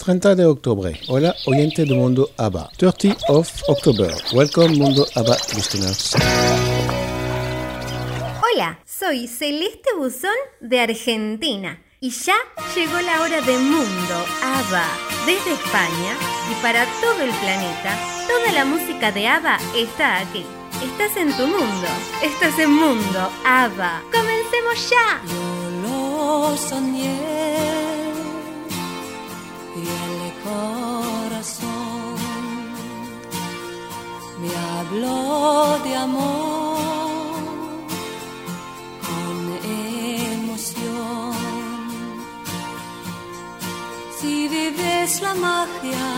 30 de octubre. Hola, oyente de Mundo ABBA. 30 of October. Welcome, Mundo ABBA listeners. Hola, soy Celeste Buzón de Argentina. Y ya llegó la hora de Mundo ABBA. Desde España y para todo el planeta, toda la música de ABBA está aquí. Estás en tu mundo. Estás en Mundo ABBA. ¡Comencemos ya! Yo lo soñé habló de amor con emoción. Si vives la magia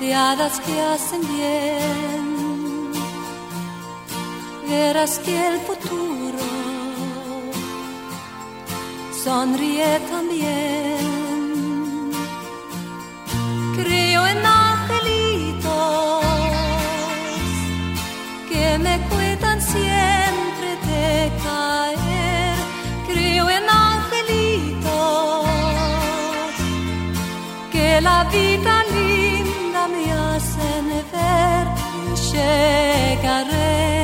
de hadas que hacen bien, verás que el futuro sonríe también. Creo en angelitos me cuidan siempre de caer. Creo en angelitos que la vida linda me hacen ver y llegaré.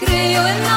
Creo en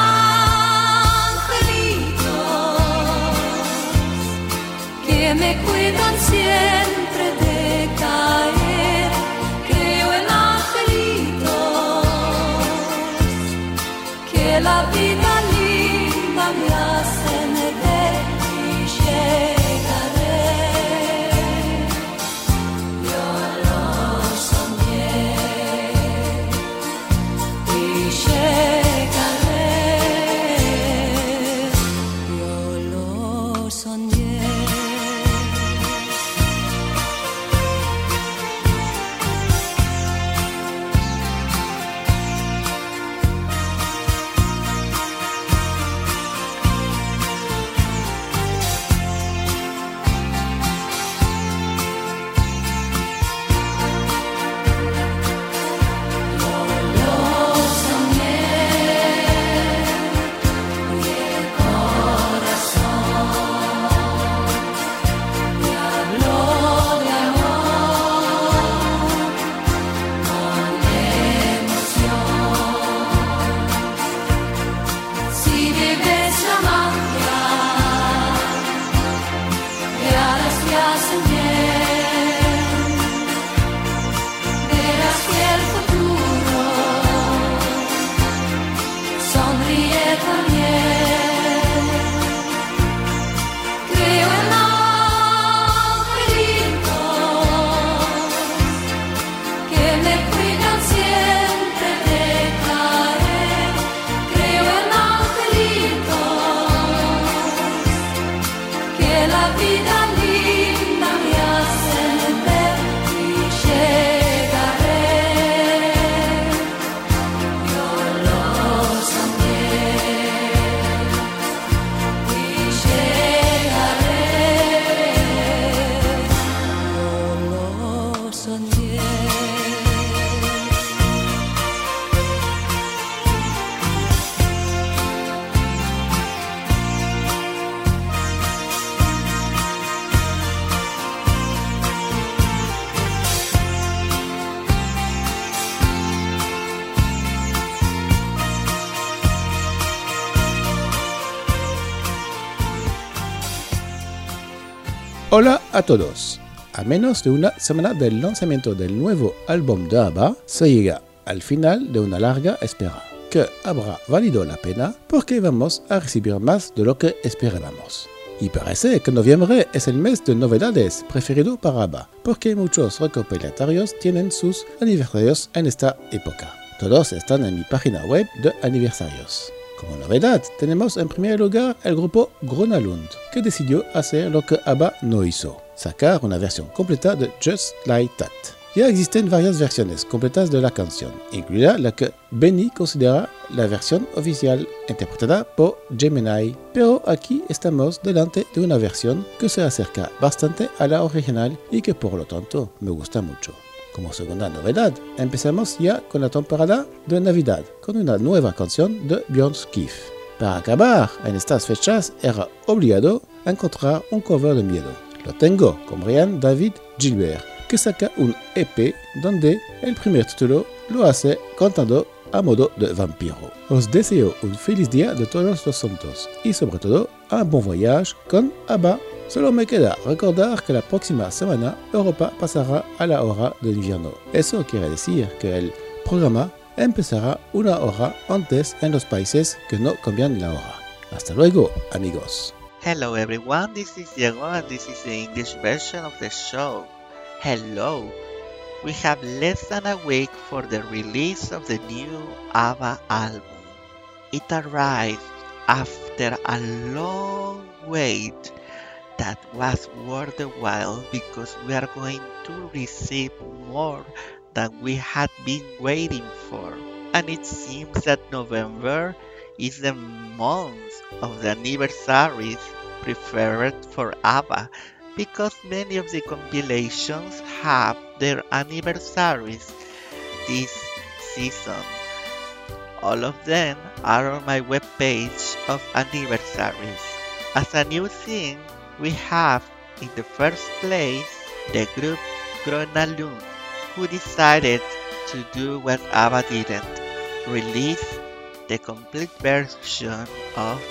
a todos. A menos de una semana del lanzamiento del nuevo álbum de ABBA, se llega al final de una larga espera, que habrá valido la pena porque vamos a recibir más de lo que esperábamos. Y parece que noviembre es el mes de novedades preferido para ABBA, porque muchos recopilatorios tienen sus aniversarios en esta época. Todos están en mi página web de aniversarios. Como novedad, tenemos en primer lugar el grupo Gronalund, que decidió hacer lo que ABBA no hizo, sacar una versión completa de Just Like That. Ya existen varias versiones completas de la canción, incluida la que Benny considera la versión oficial interpretada por Gemini, pero aquí estamos delante de una versión que se acerca bastante a la original y que por lo tanto me gusta mucho. Como segunda novedad, empezamos ya con la temporada de Navidad, con una nueva canción de Björn Skiff. Para acabar en estas fechas era obligado encontrar un cover de miedo. Lo tengo Brian David Gilbert, que saca un EP donde el primer título lo hace cantando a modo de vampiro. Os deseo un feliz día de todos los santos y sobre todo un bon voyage con ABBA. Solo me queda recordar que la próxima semana Europa pasará a la hora de invierno. Eso quiere decir que el programa empezará una hora antes en los países que no cambian la hora. Hasta luego, amigos. Hello everyone, this is Diego and this is the English version of the show. Hello! We have less than a week for the release of the new ABBA album. It arrived after a long wait that was worth the while because we are going to receive more than we had been waiting for. And it seems that November is the month of the anniversaries preferred for ABBA because many of the compilations have their anniversaries this season. All of them are on my webpage of anniversaries. As a new thing, we have in the first place the group Gronalund, who decided to do what ABBA didn't, release the complete version of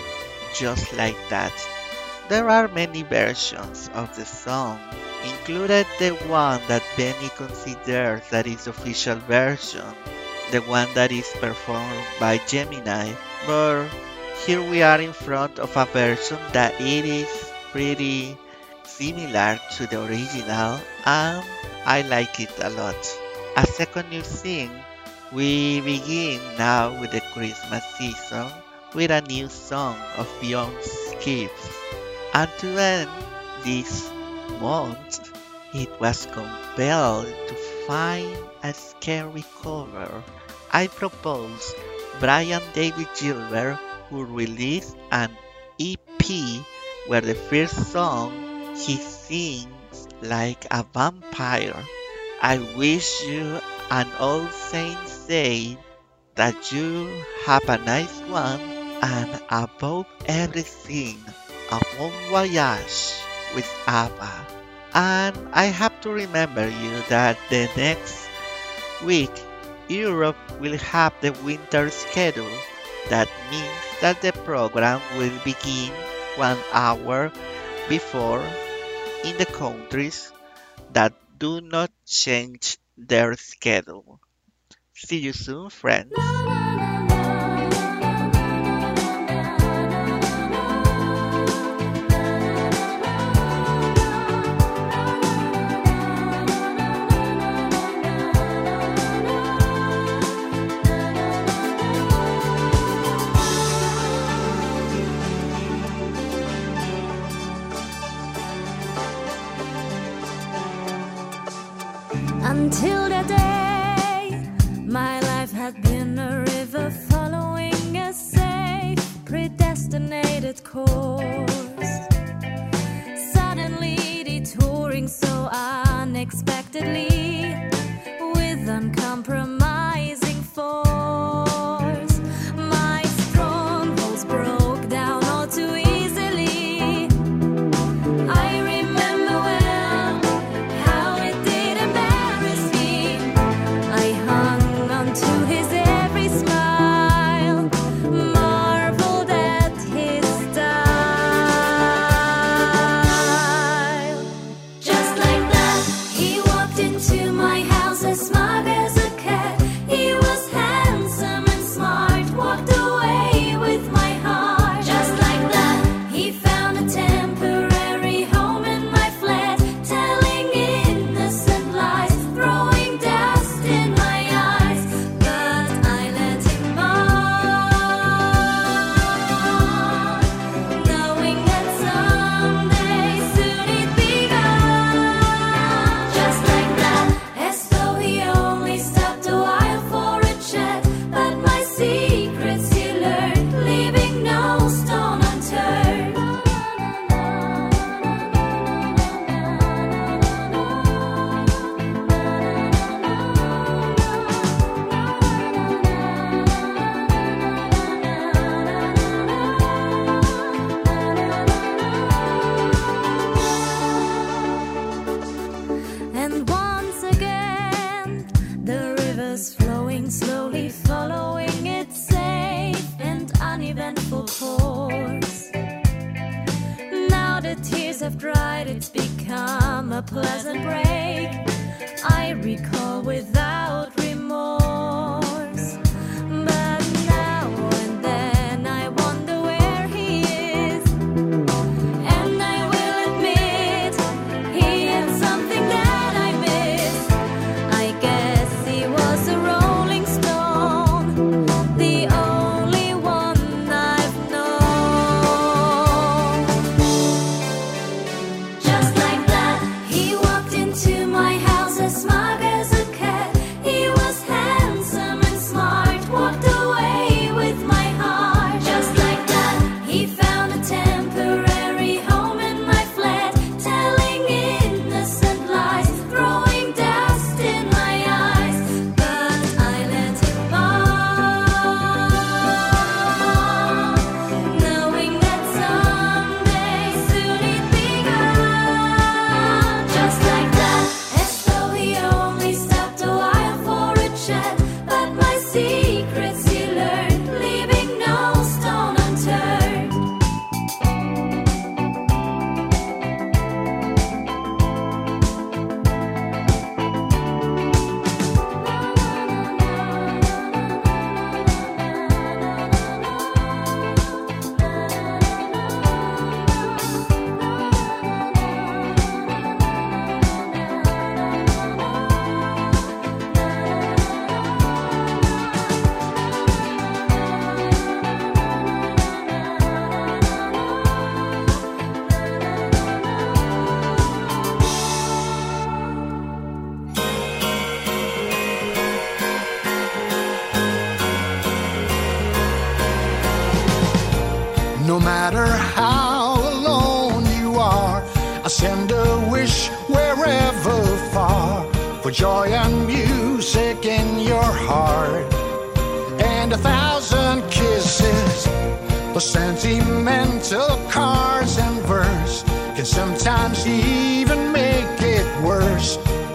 Just Like That. There are many versions of the song, included the one that Benny considers that is official version, the one that is performed by Gemini, but here we are in front of a version that it is pretty similar to the original and I like it a lot. A second new thing, we begin now with the Christmas season with a new song of Beyond's Gifts. And to end this month, it was compelled to find a scary cover. I propose Brian David Gilbert who released an EP where the first song he sings like a vampire. I wish you an All Saints Day that you have a nice one and above everything a bon voyage with ABBA. And I have to remember you that the next week Europe will have the winter schedule. That means that the program will begin one hour before in the countries that do not change their schedule. See you soon, friends. Unexpectedly,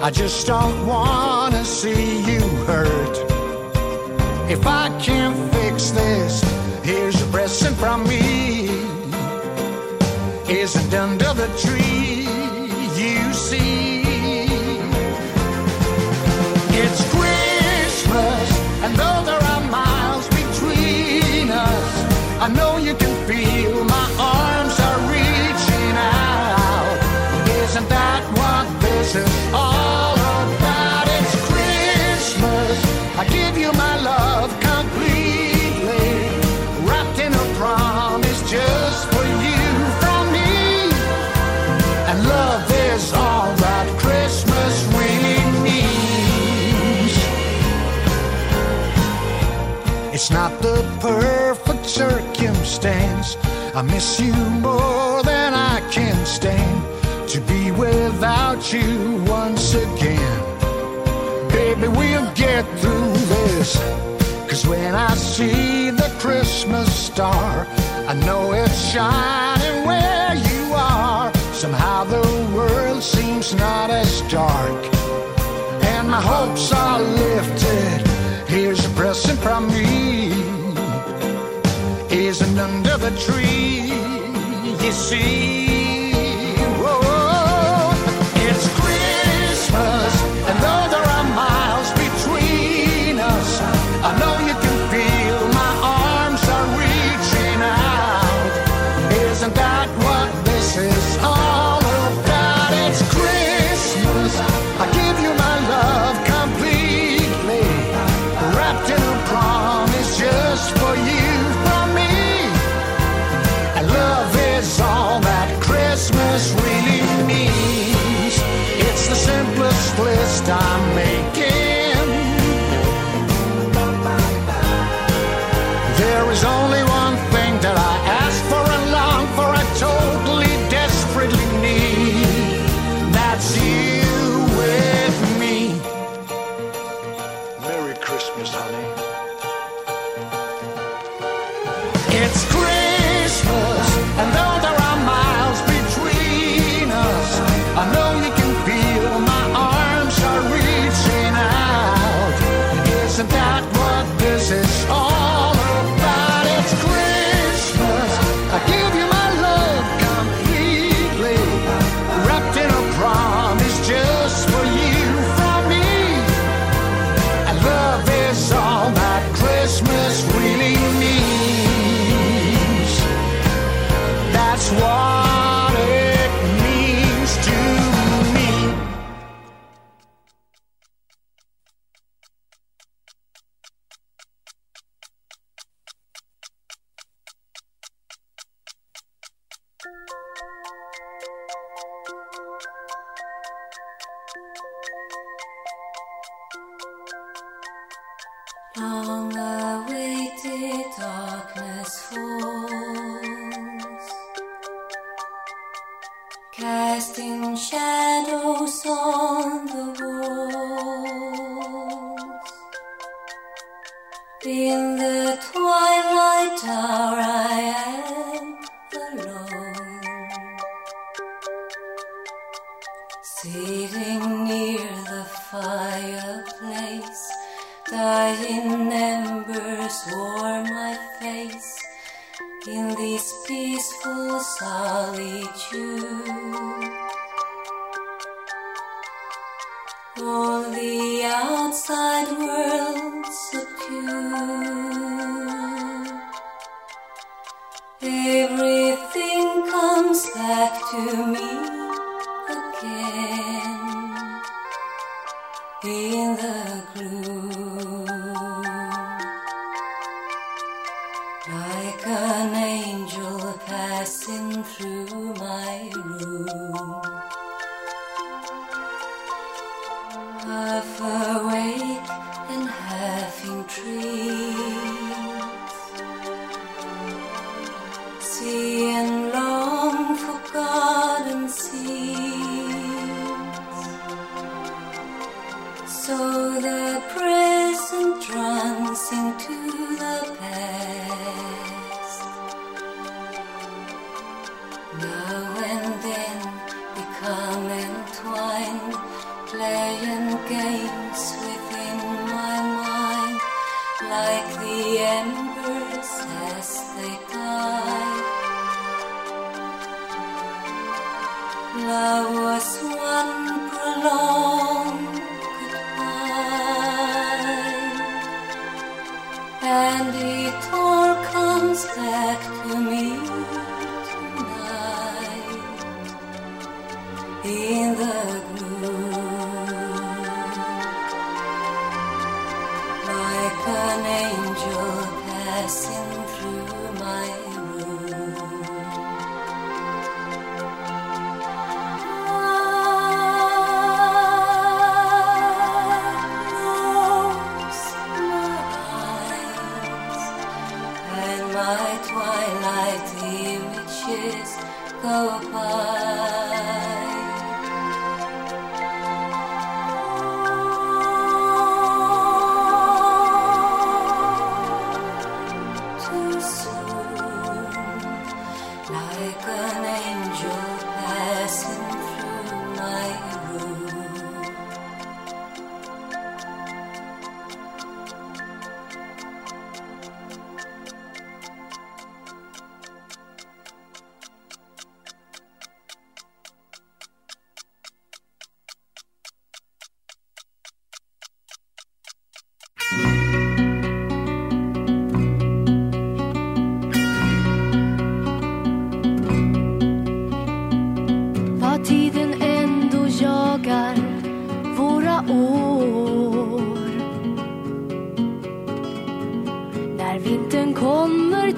I just don't wanna see you. I miss you more than I can stand to be without you once again. Baby, we'll get through this. Cause when I see the Christmas star, I know it's shining where you are. Somehow the world seems not as dark, and my hopes are lifted. Here's a present from me under the tree, you see. time this peaceful solitude. All the outside world subdued. Everything comes back to me through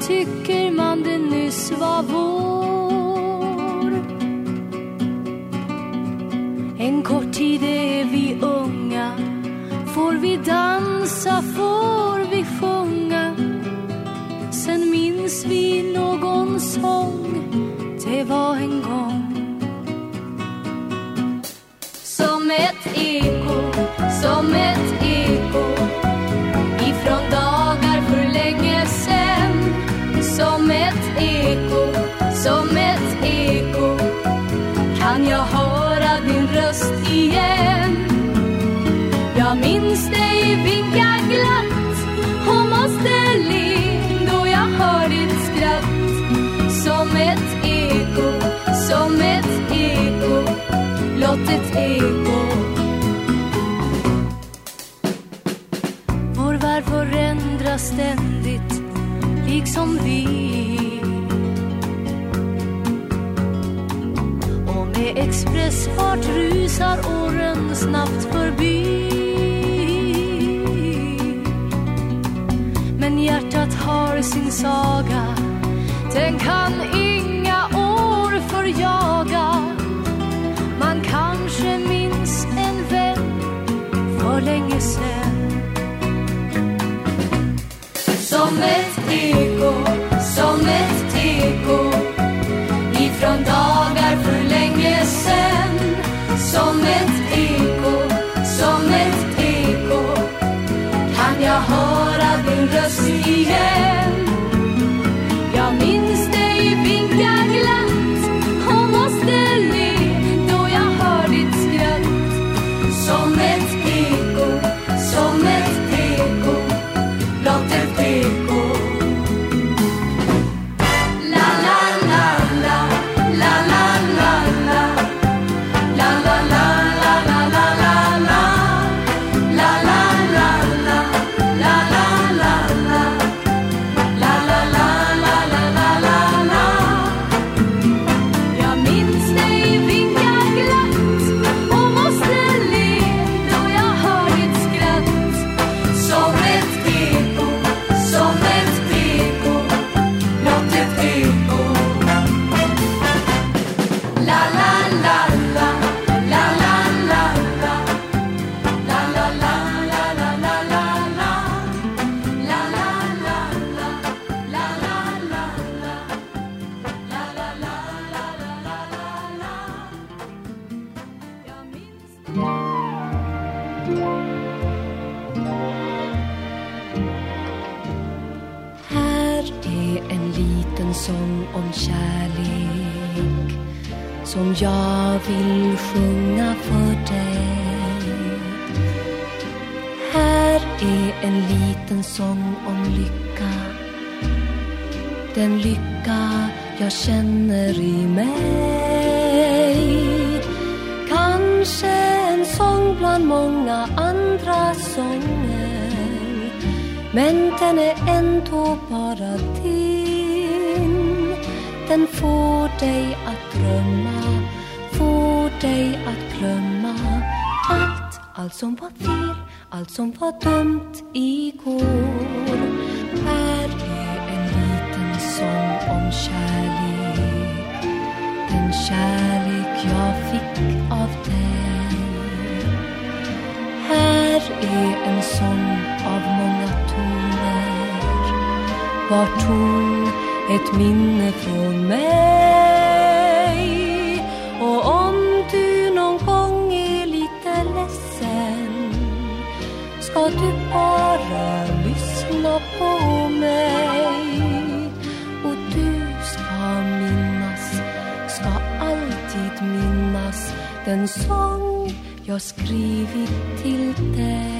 tycker man det nyss var vår. En kort tid är vi unga, får vi dansa, får vi sjunga. Sen minns vi någon sång, det var en gång. Som ett eko, som ett som ett eko. Kan jag höra din röst igen. Jag minns dig vinka glatt. Och måste le då jag hör ditt skratt. Som ett eko, som ett eko. Blott ett eko. Vår värld förändras ständigt liksom vi. Expressfart rusar åren snabbt förbi. Men hjärtat har sin saga. Den kan inte som jag vill sjunga för dig. Här är en liten sång om lycka. Den lycka jag känner i mig. Kanske en sång bland många andra sånger. Men den är ändå bara din. Den får dig att drömma, allt, som var fel, allt som var dumt igår. Här är en liten sång om kärlek, den kärlek jag fick av dig. Här är en sång av många toner Var ton ett minne från mig en Den sång jag skrivit till dig.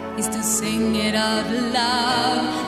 is to sing it out loud.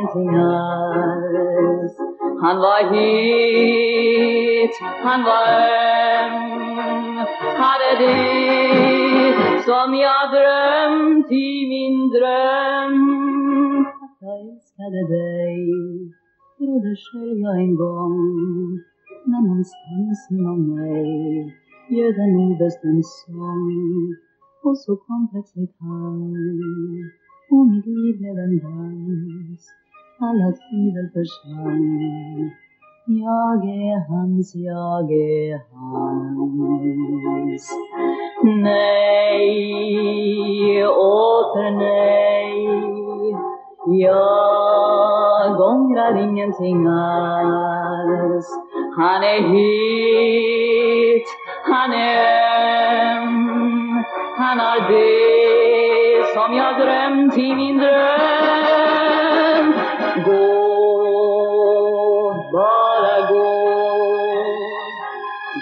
Sentinels. Han var hit, han var öm, hade det som jag drömt i min dröm. Jag älskade dig trodde själv jag en gång, men någonstans inom mig ljöd en obestämd sång. Och så kom plötsligt han, och mitt liv blev en dans. alla tvivel försvann. Jag är hans, jag är hans. Nej, åter nej. Jag ångrar ingenting alls. Han är hit, han är öm. Han har det som jag drömt i min dröm.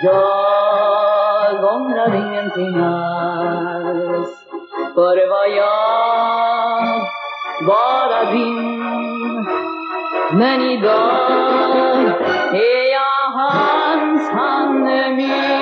Jag ångrar ingenting alls. För var jag, bara din. Men idag är jag hans, han är min.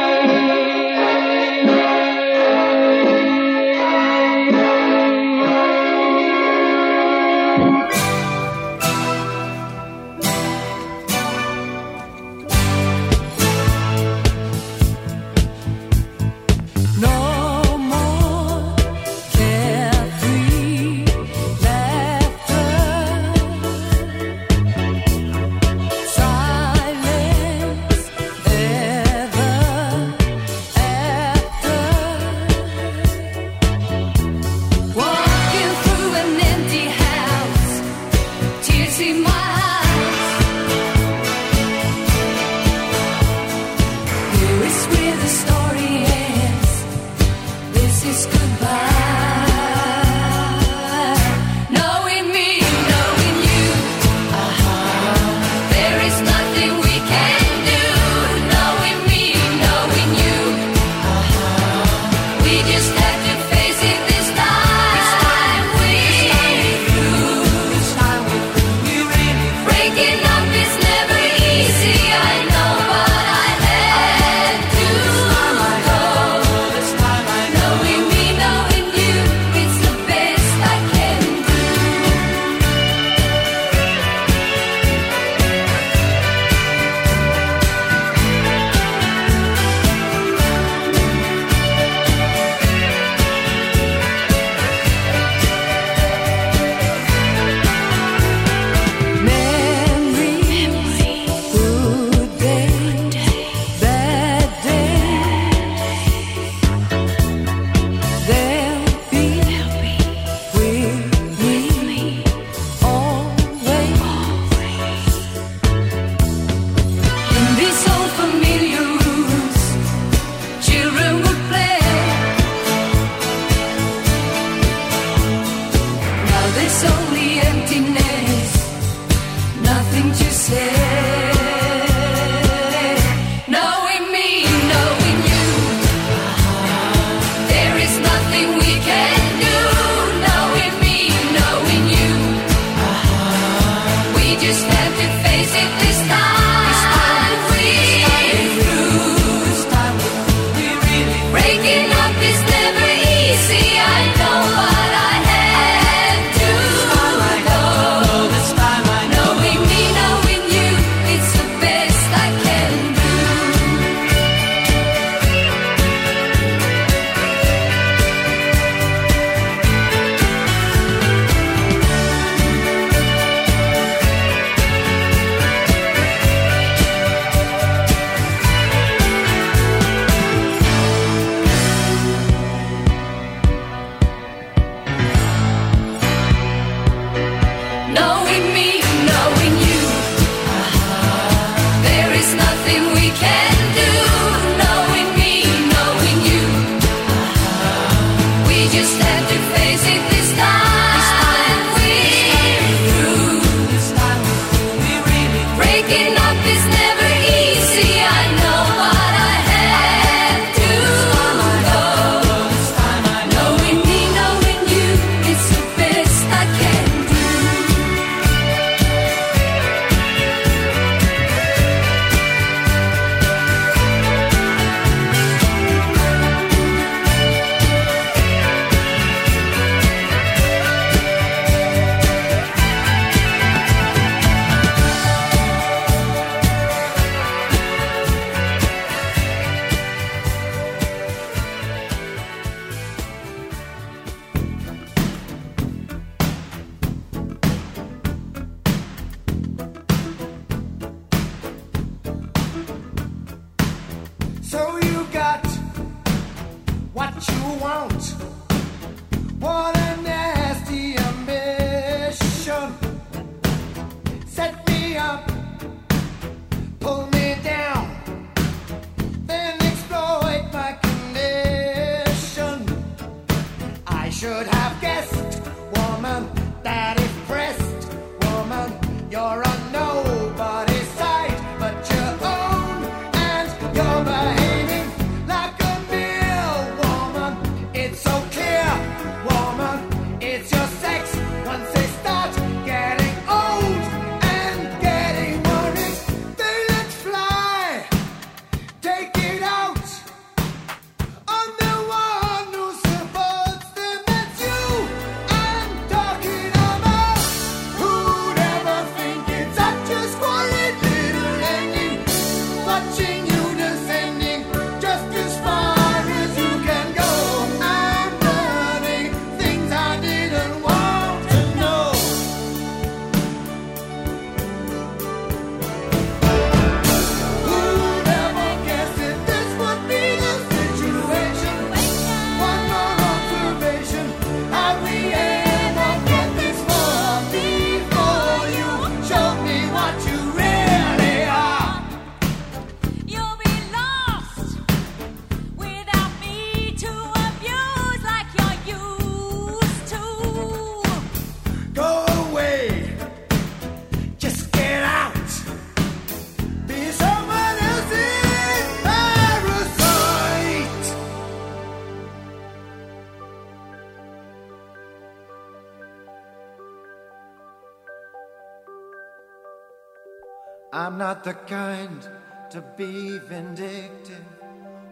I'm not the kind to be vindictive,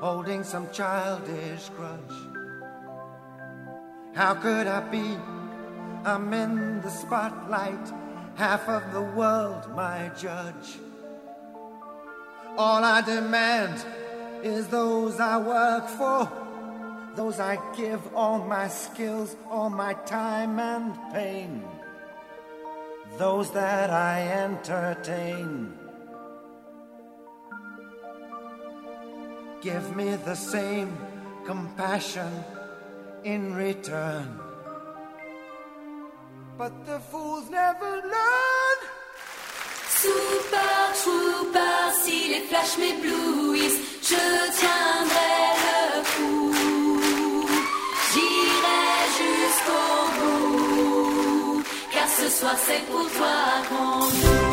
holding some childish grudge. How could I be? I'm in the spotlight, half of the world my judge. All I demand is those I work for, those I give all my skills, all my time and pain, those that I entertain. Give me the same compassion in return. But the fools never learn. Super Trooper, si les flashs m'éblouissent, je tiendrai ce soir c'est pour toi qu'on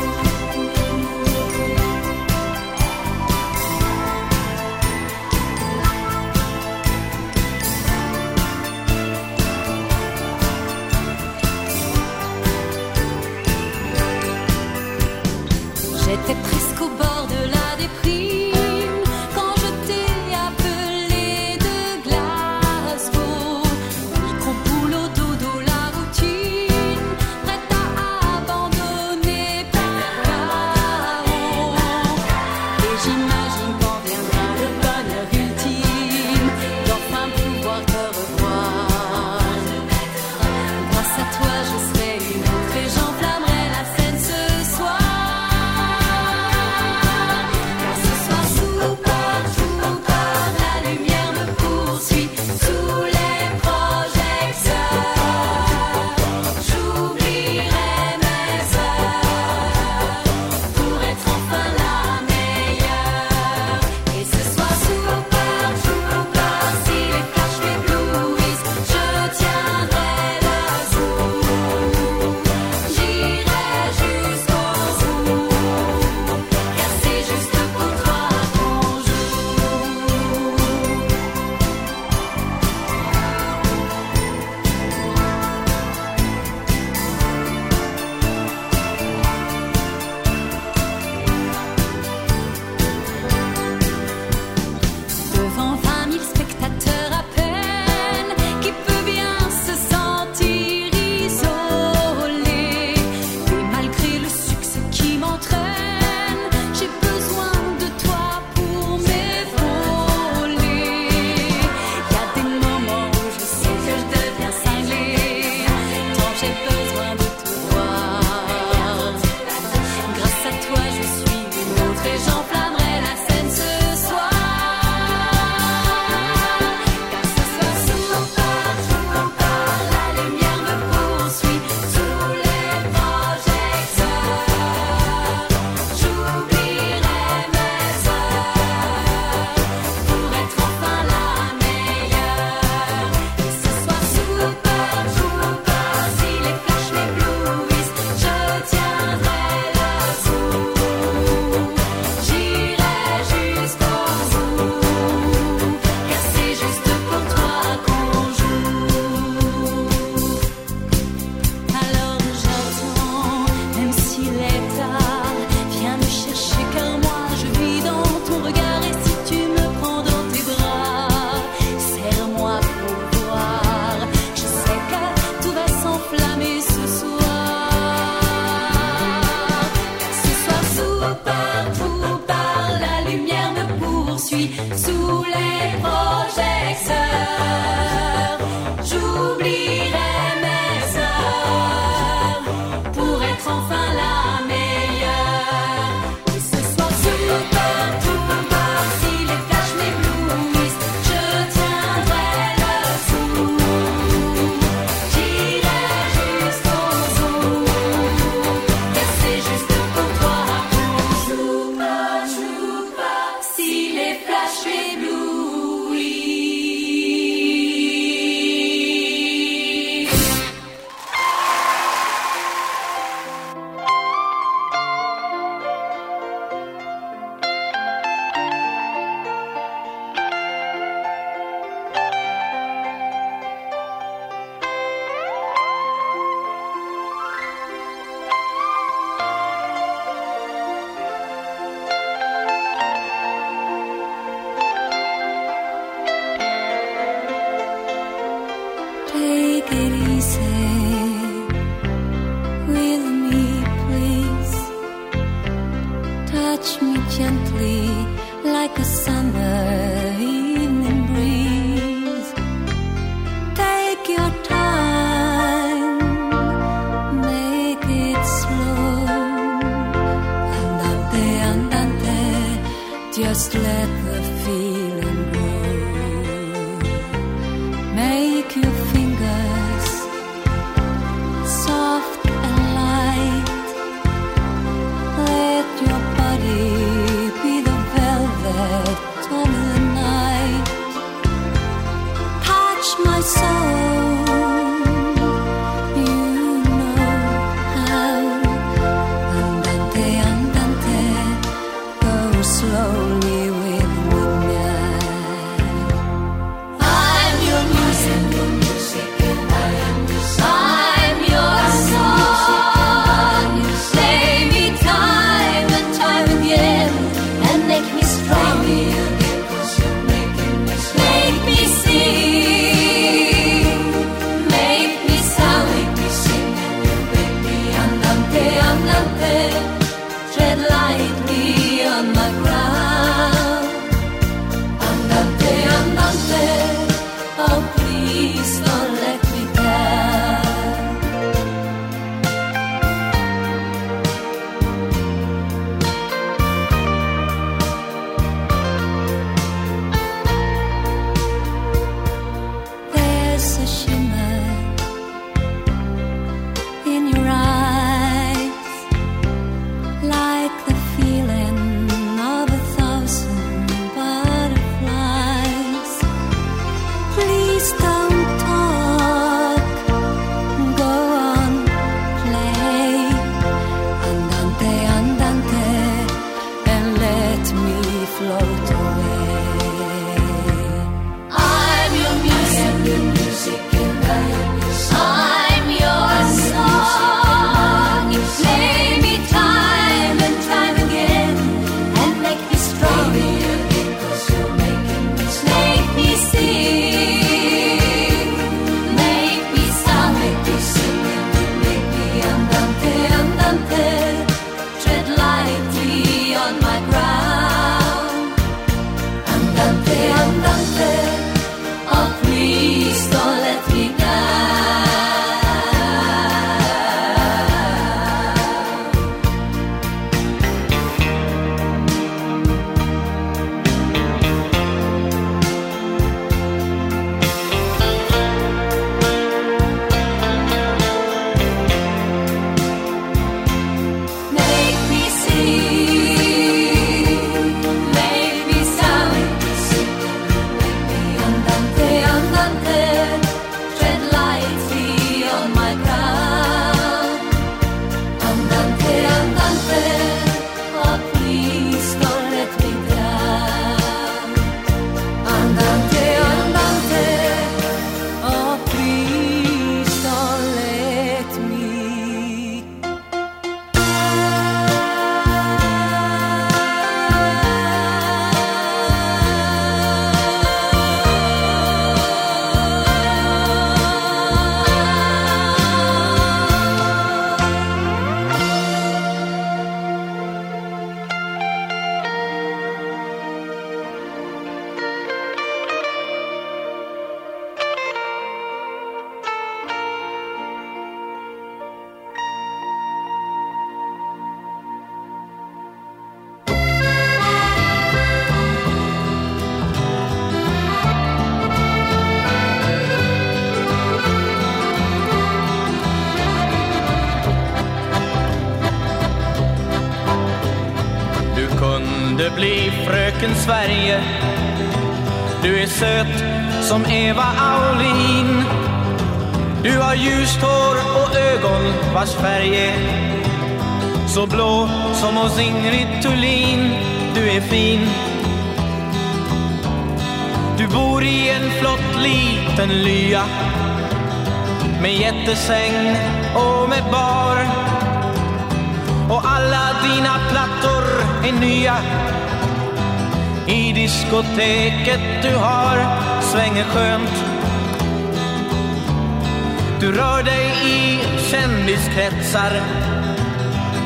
kändiskretsar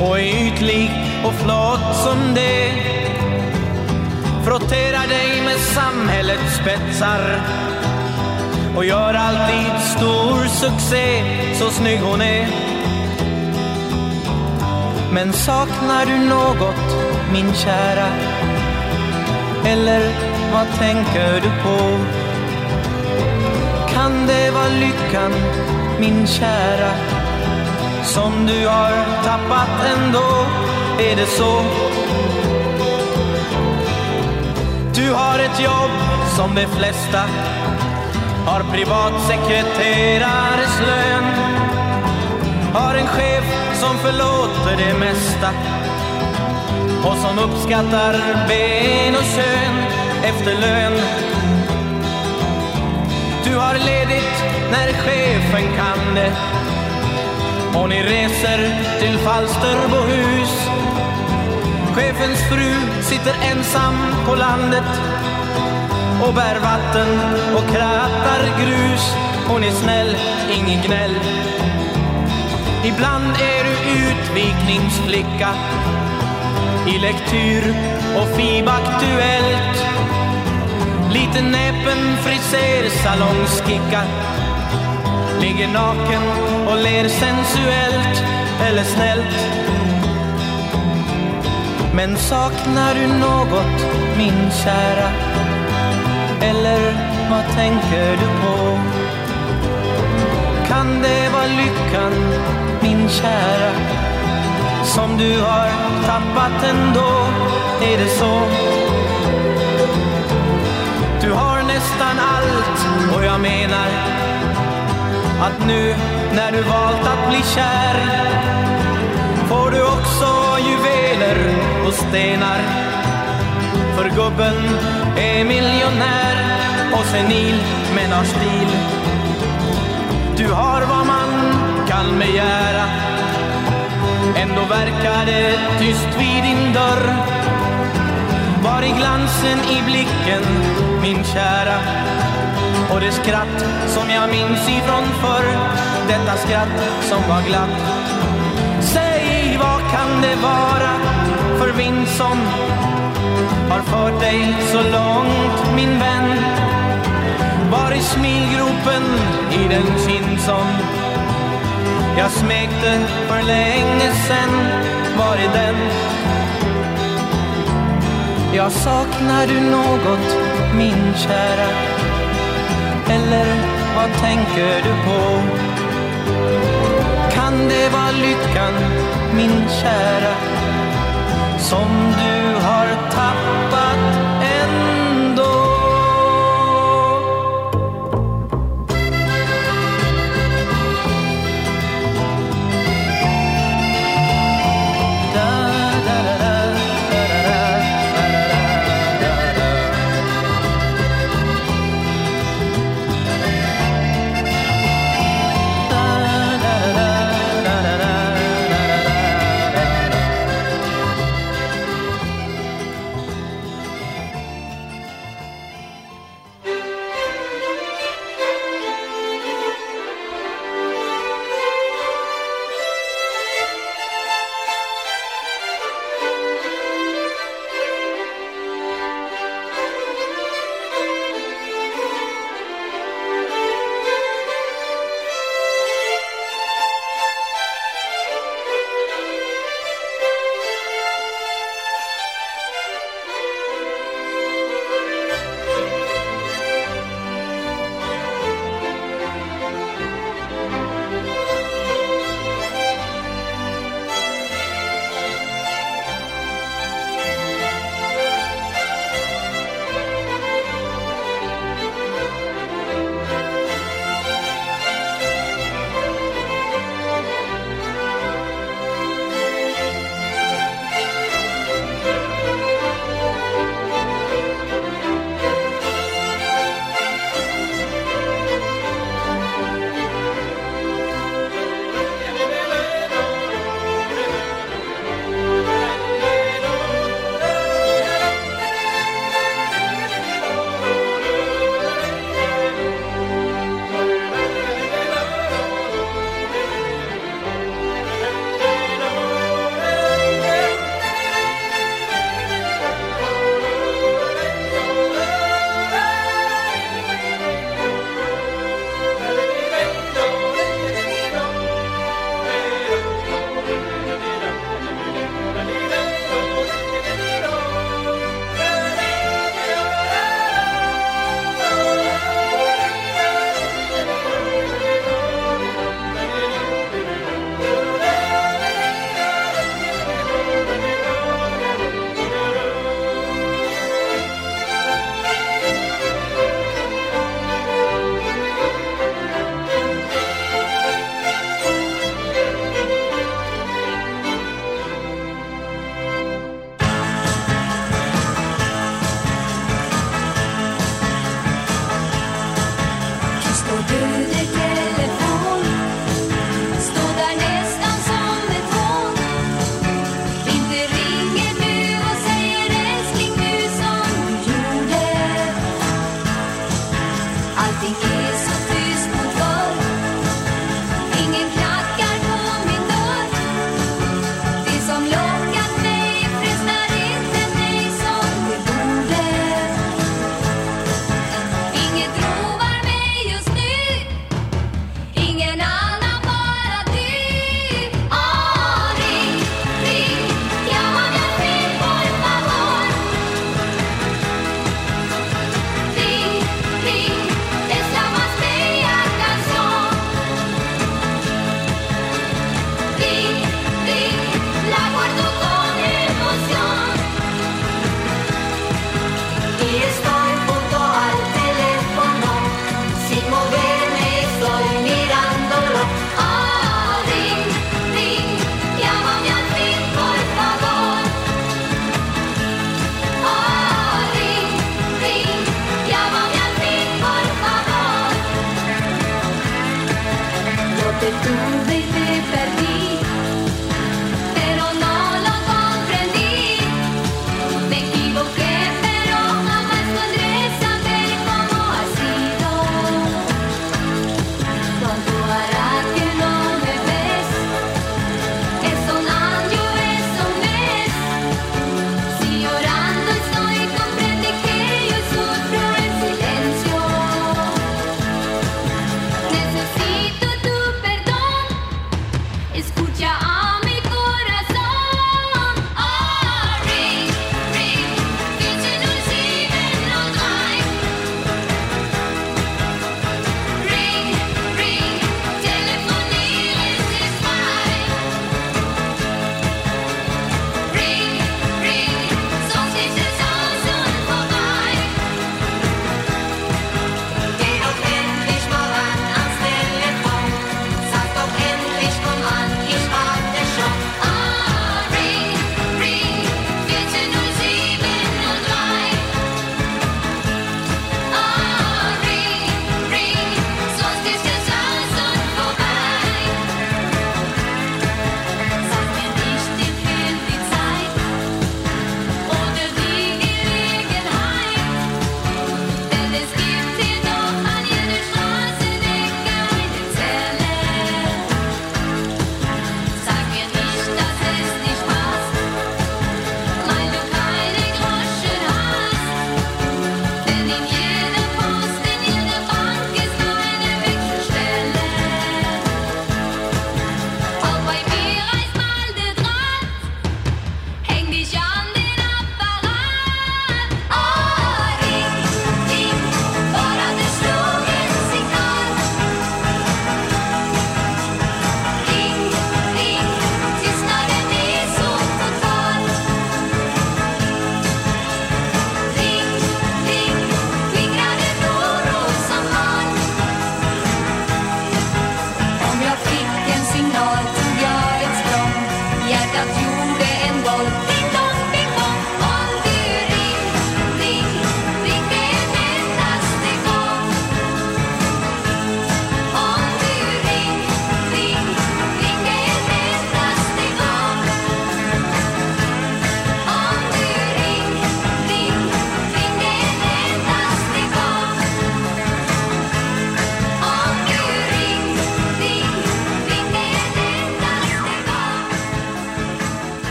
och är ytlig och flott som det. Frotterar dig med samhällets spetsar och gör alltid stor succé, så snygg hon är. Men saknar du något, min kära? Eller vad tänker du på? Kan det vara lyckan, min kära? Som du har tappat ändå, är det så? Du har ett jobb som de flesta har privatsekreterares lön. Har en chef som förlåter det mesta och som uppskattar ben och kön efter lön. Du har ledigt när chefen kan det och ni reser till Falsterbohus Chefens fru sitter ensam på landet och bär vatten och krattar grus. Hon är snäll, ingen gnäll. Ibland är du utvikningsflicka i lektyr och FIB-aktuellt. Lite näpen frisersalongskicka ligger naken och ler sensuellt eller snällt. Men saknar du något, min kära? Eller vad tänker du på? Kan det vara lyckan, min kära? Som du har tappat ändå, är det så? Du har nästan allt och jag menar att nu när du valt att bli kär får du också juveler och stenar för gubben är miljonär och senil men har stil. Du har vad man kan begära. Ändå verkar det tyst vid din dörr. Var är glansen i blicken, min kära? Och det skratt som jag minns ifrån förr. Detta skratt som var glatt. Säg, vad kan det vara för vind som har fört dig så långt min vän Var i smilgropen i den kind som jag smekte för länge sen Var är den? Jag saknar du något min kära eller vad tänker du på? Kan det vara lyckan min kära som du har tappat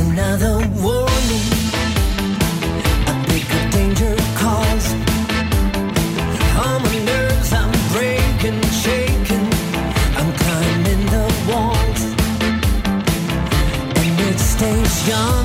another warning. A bigger danger calls. All my nerves, I'm breaking, shaking. I'm climbing the walls, and it stays young.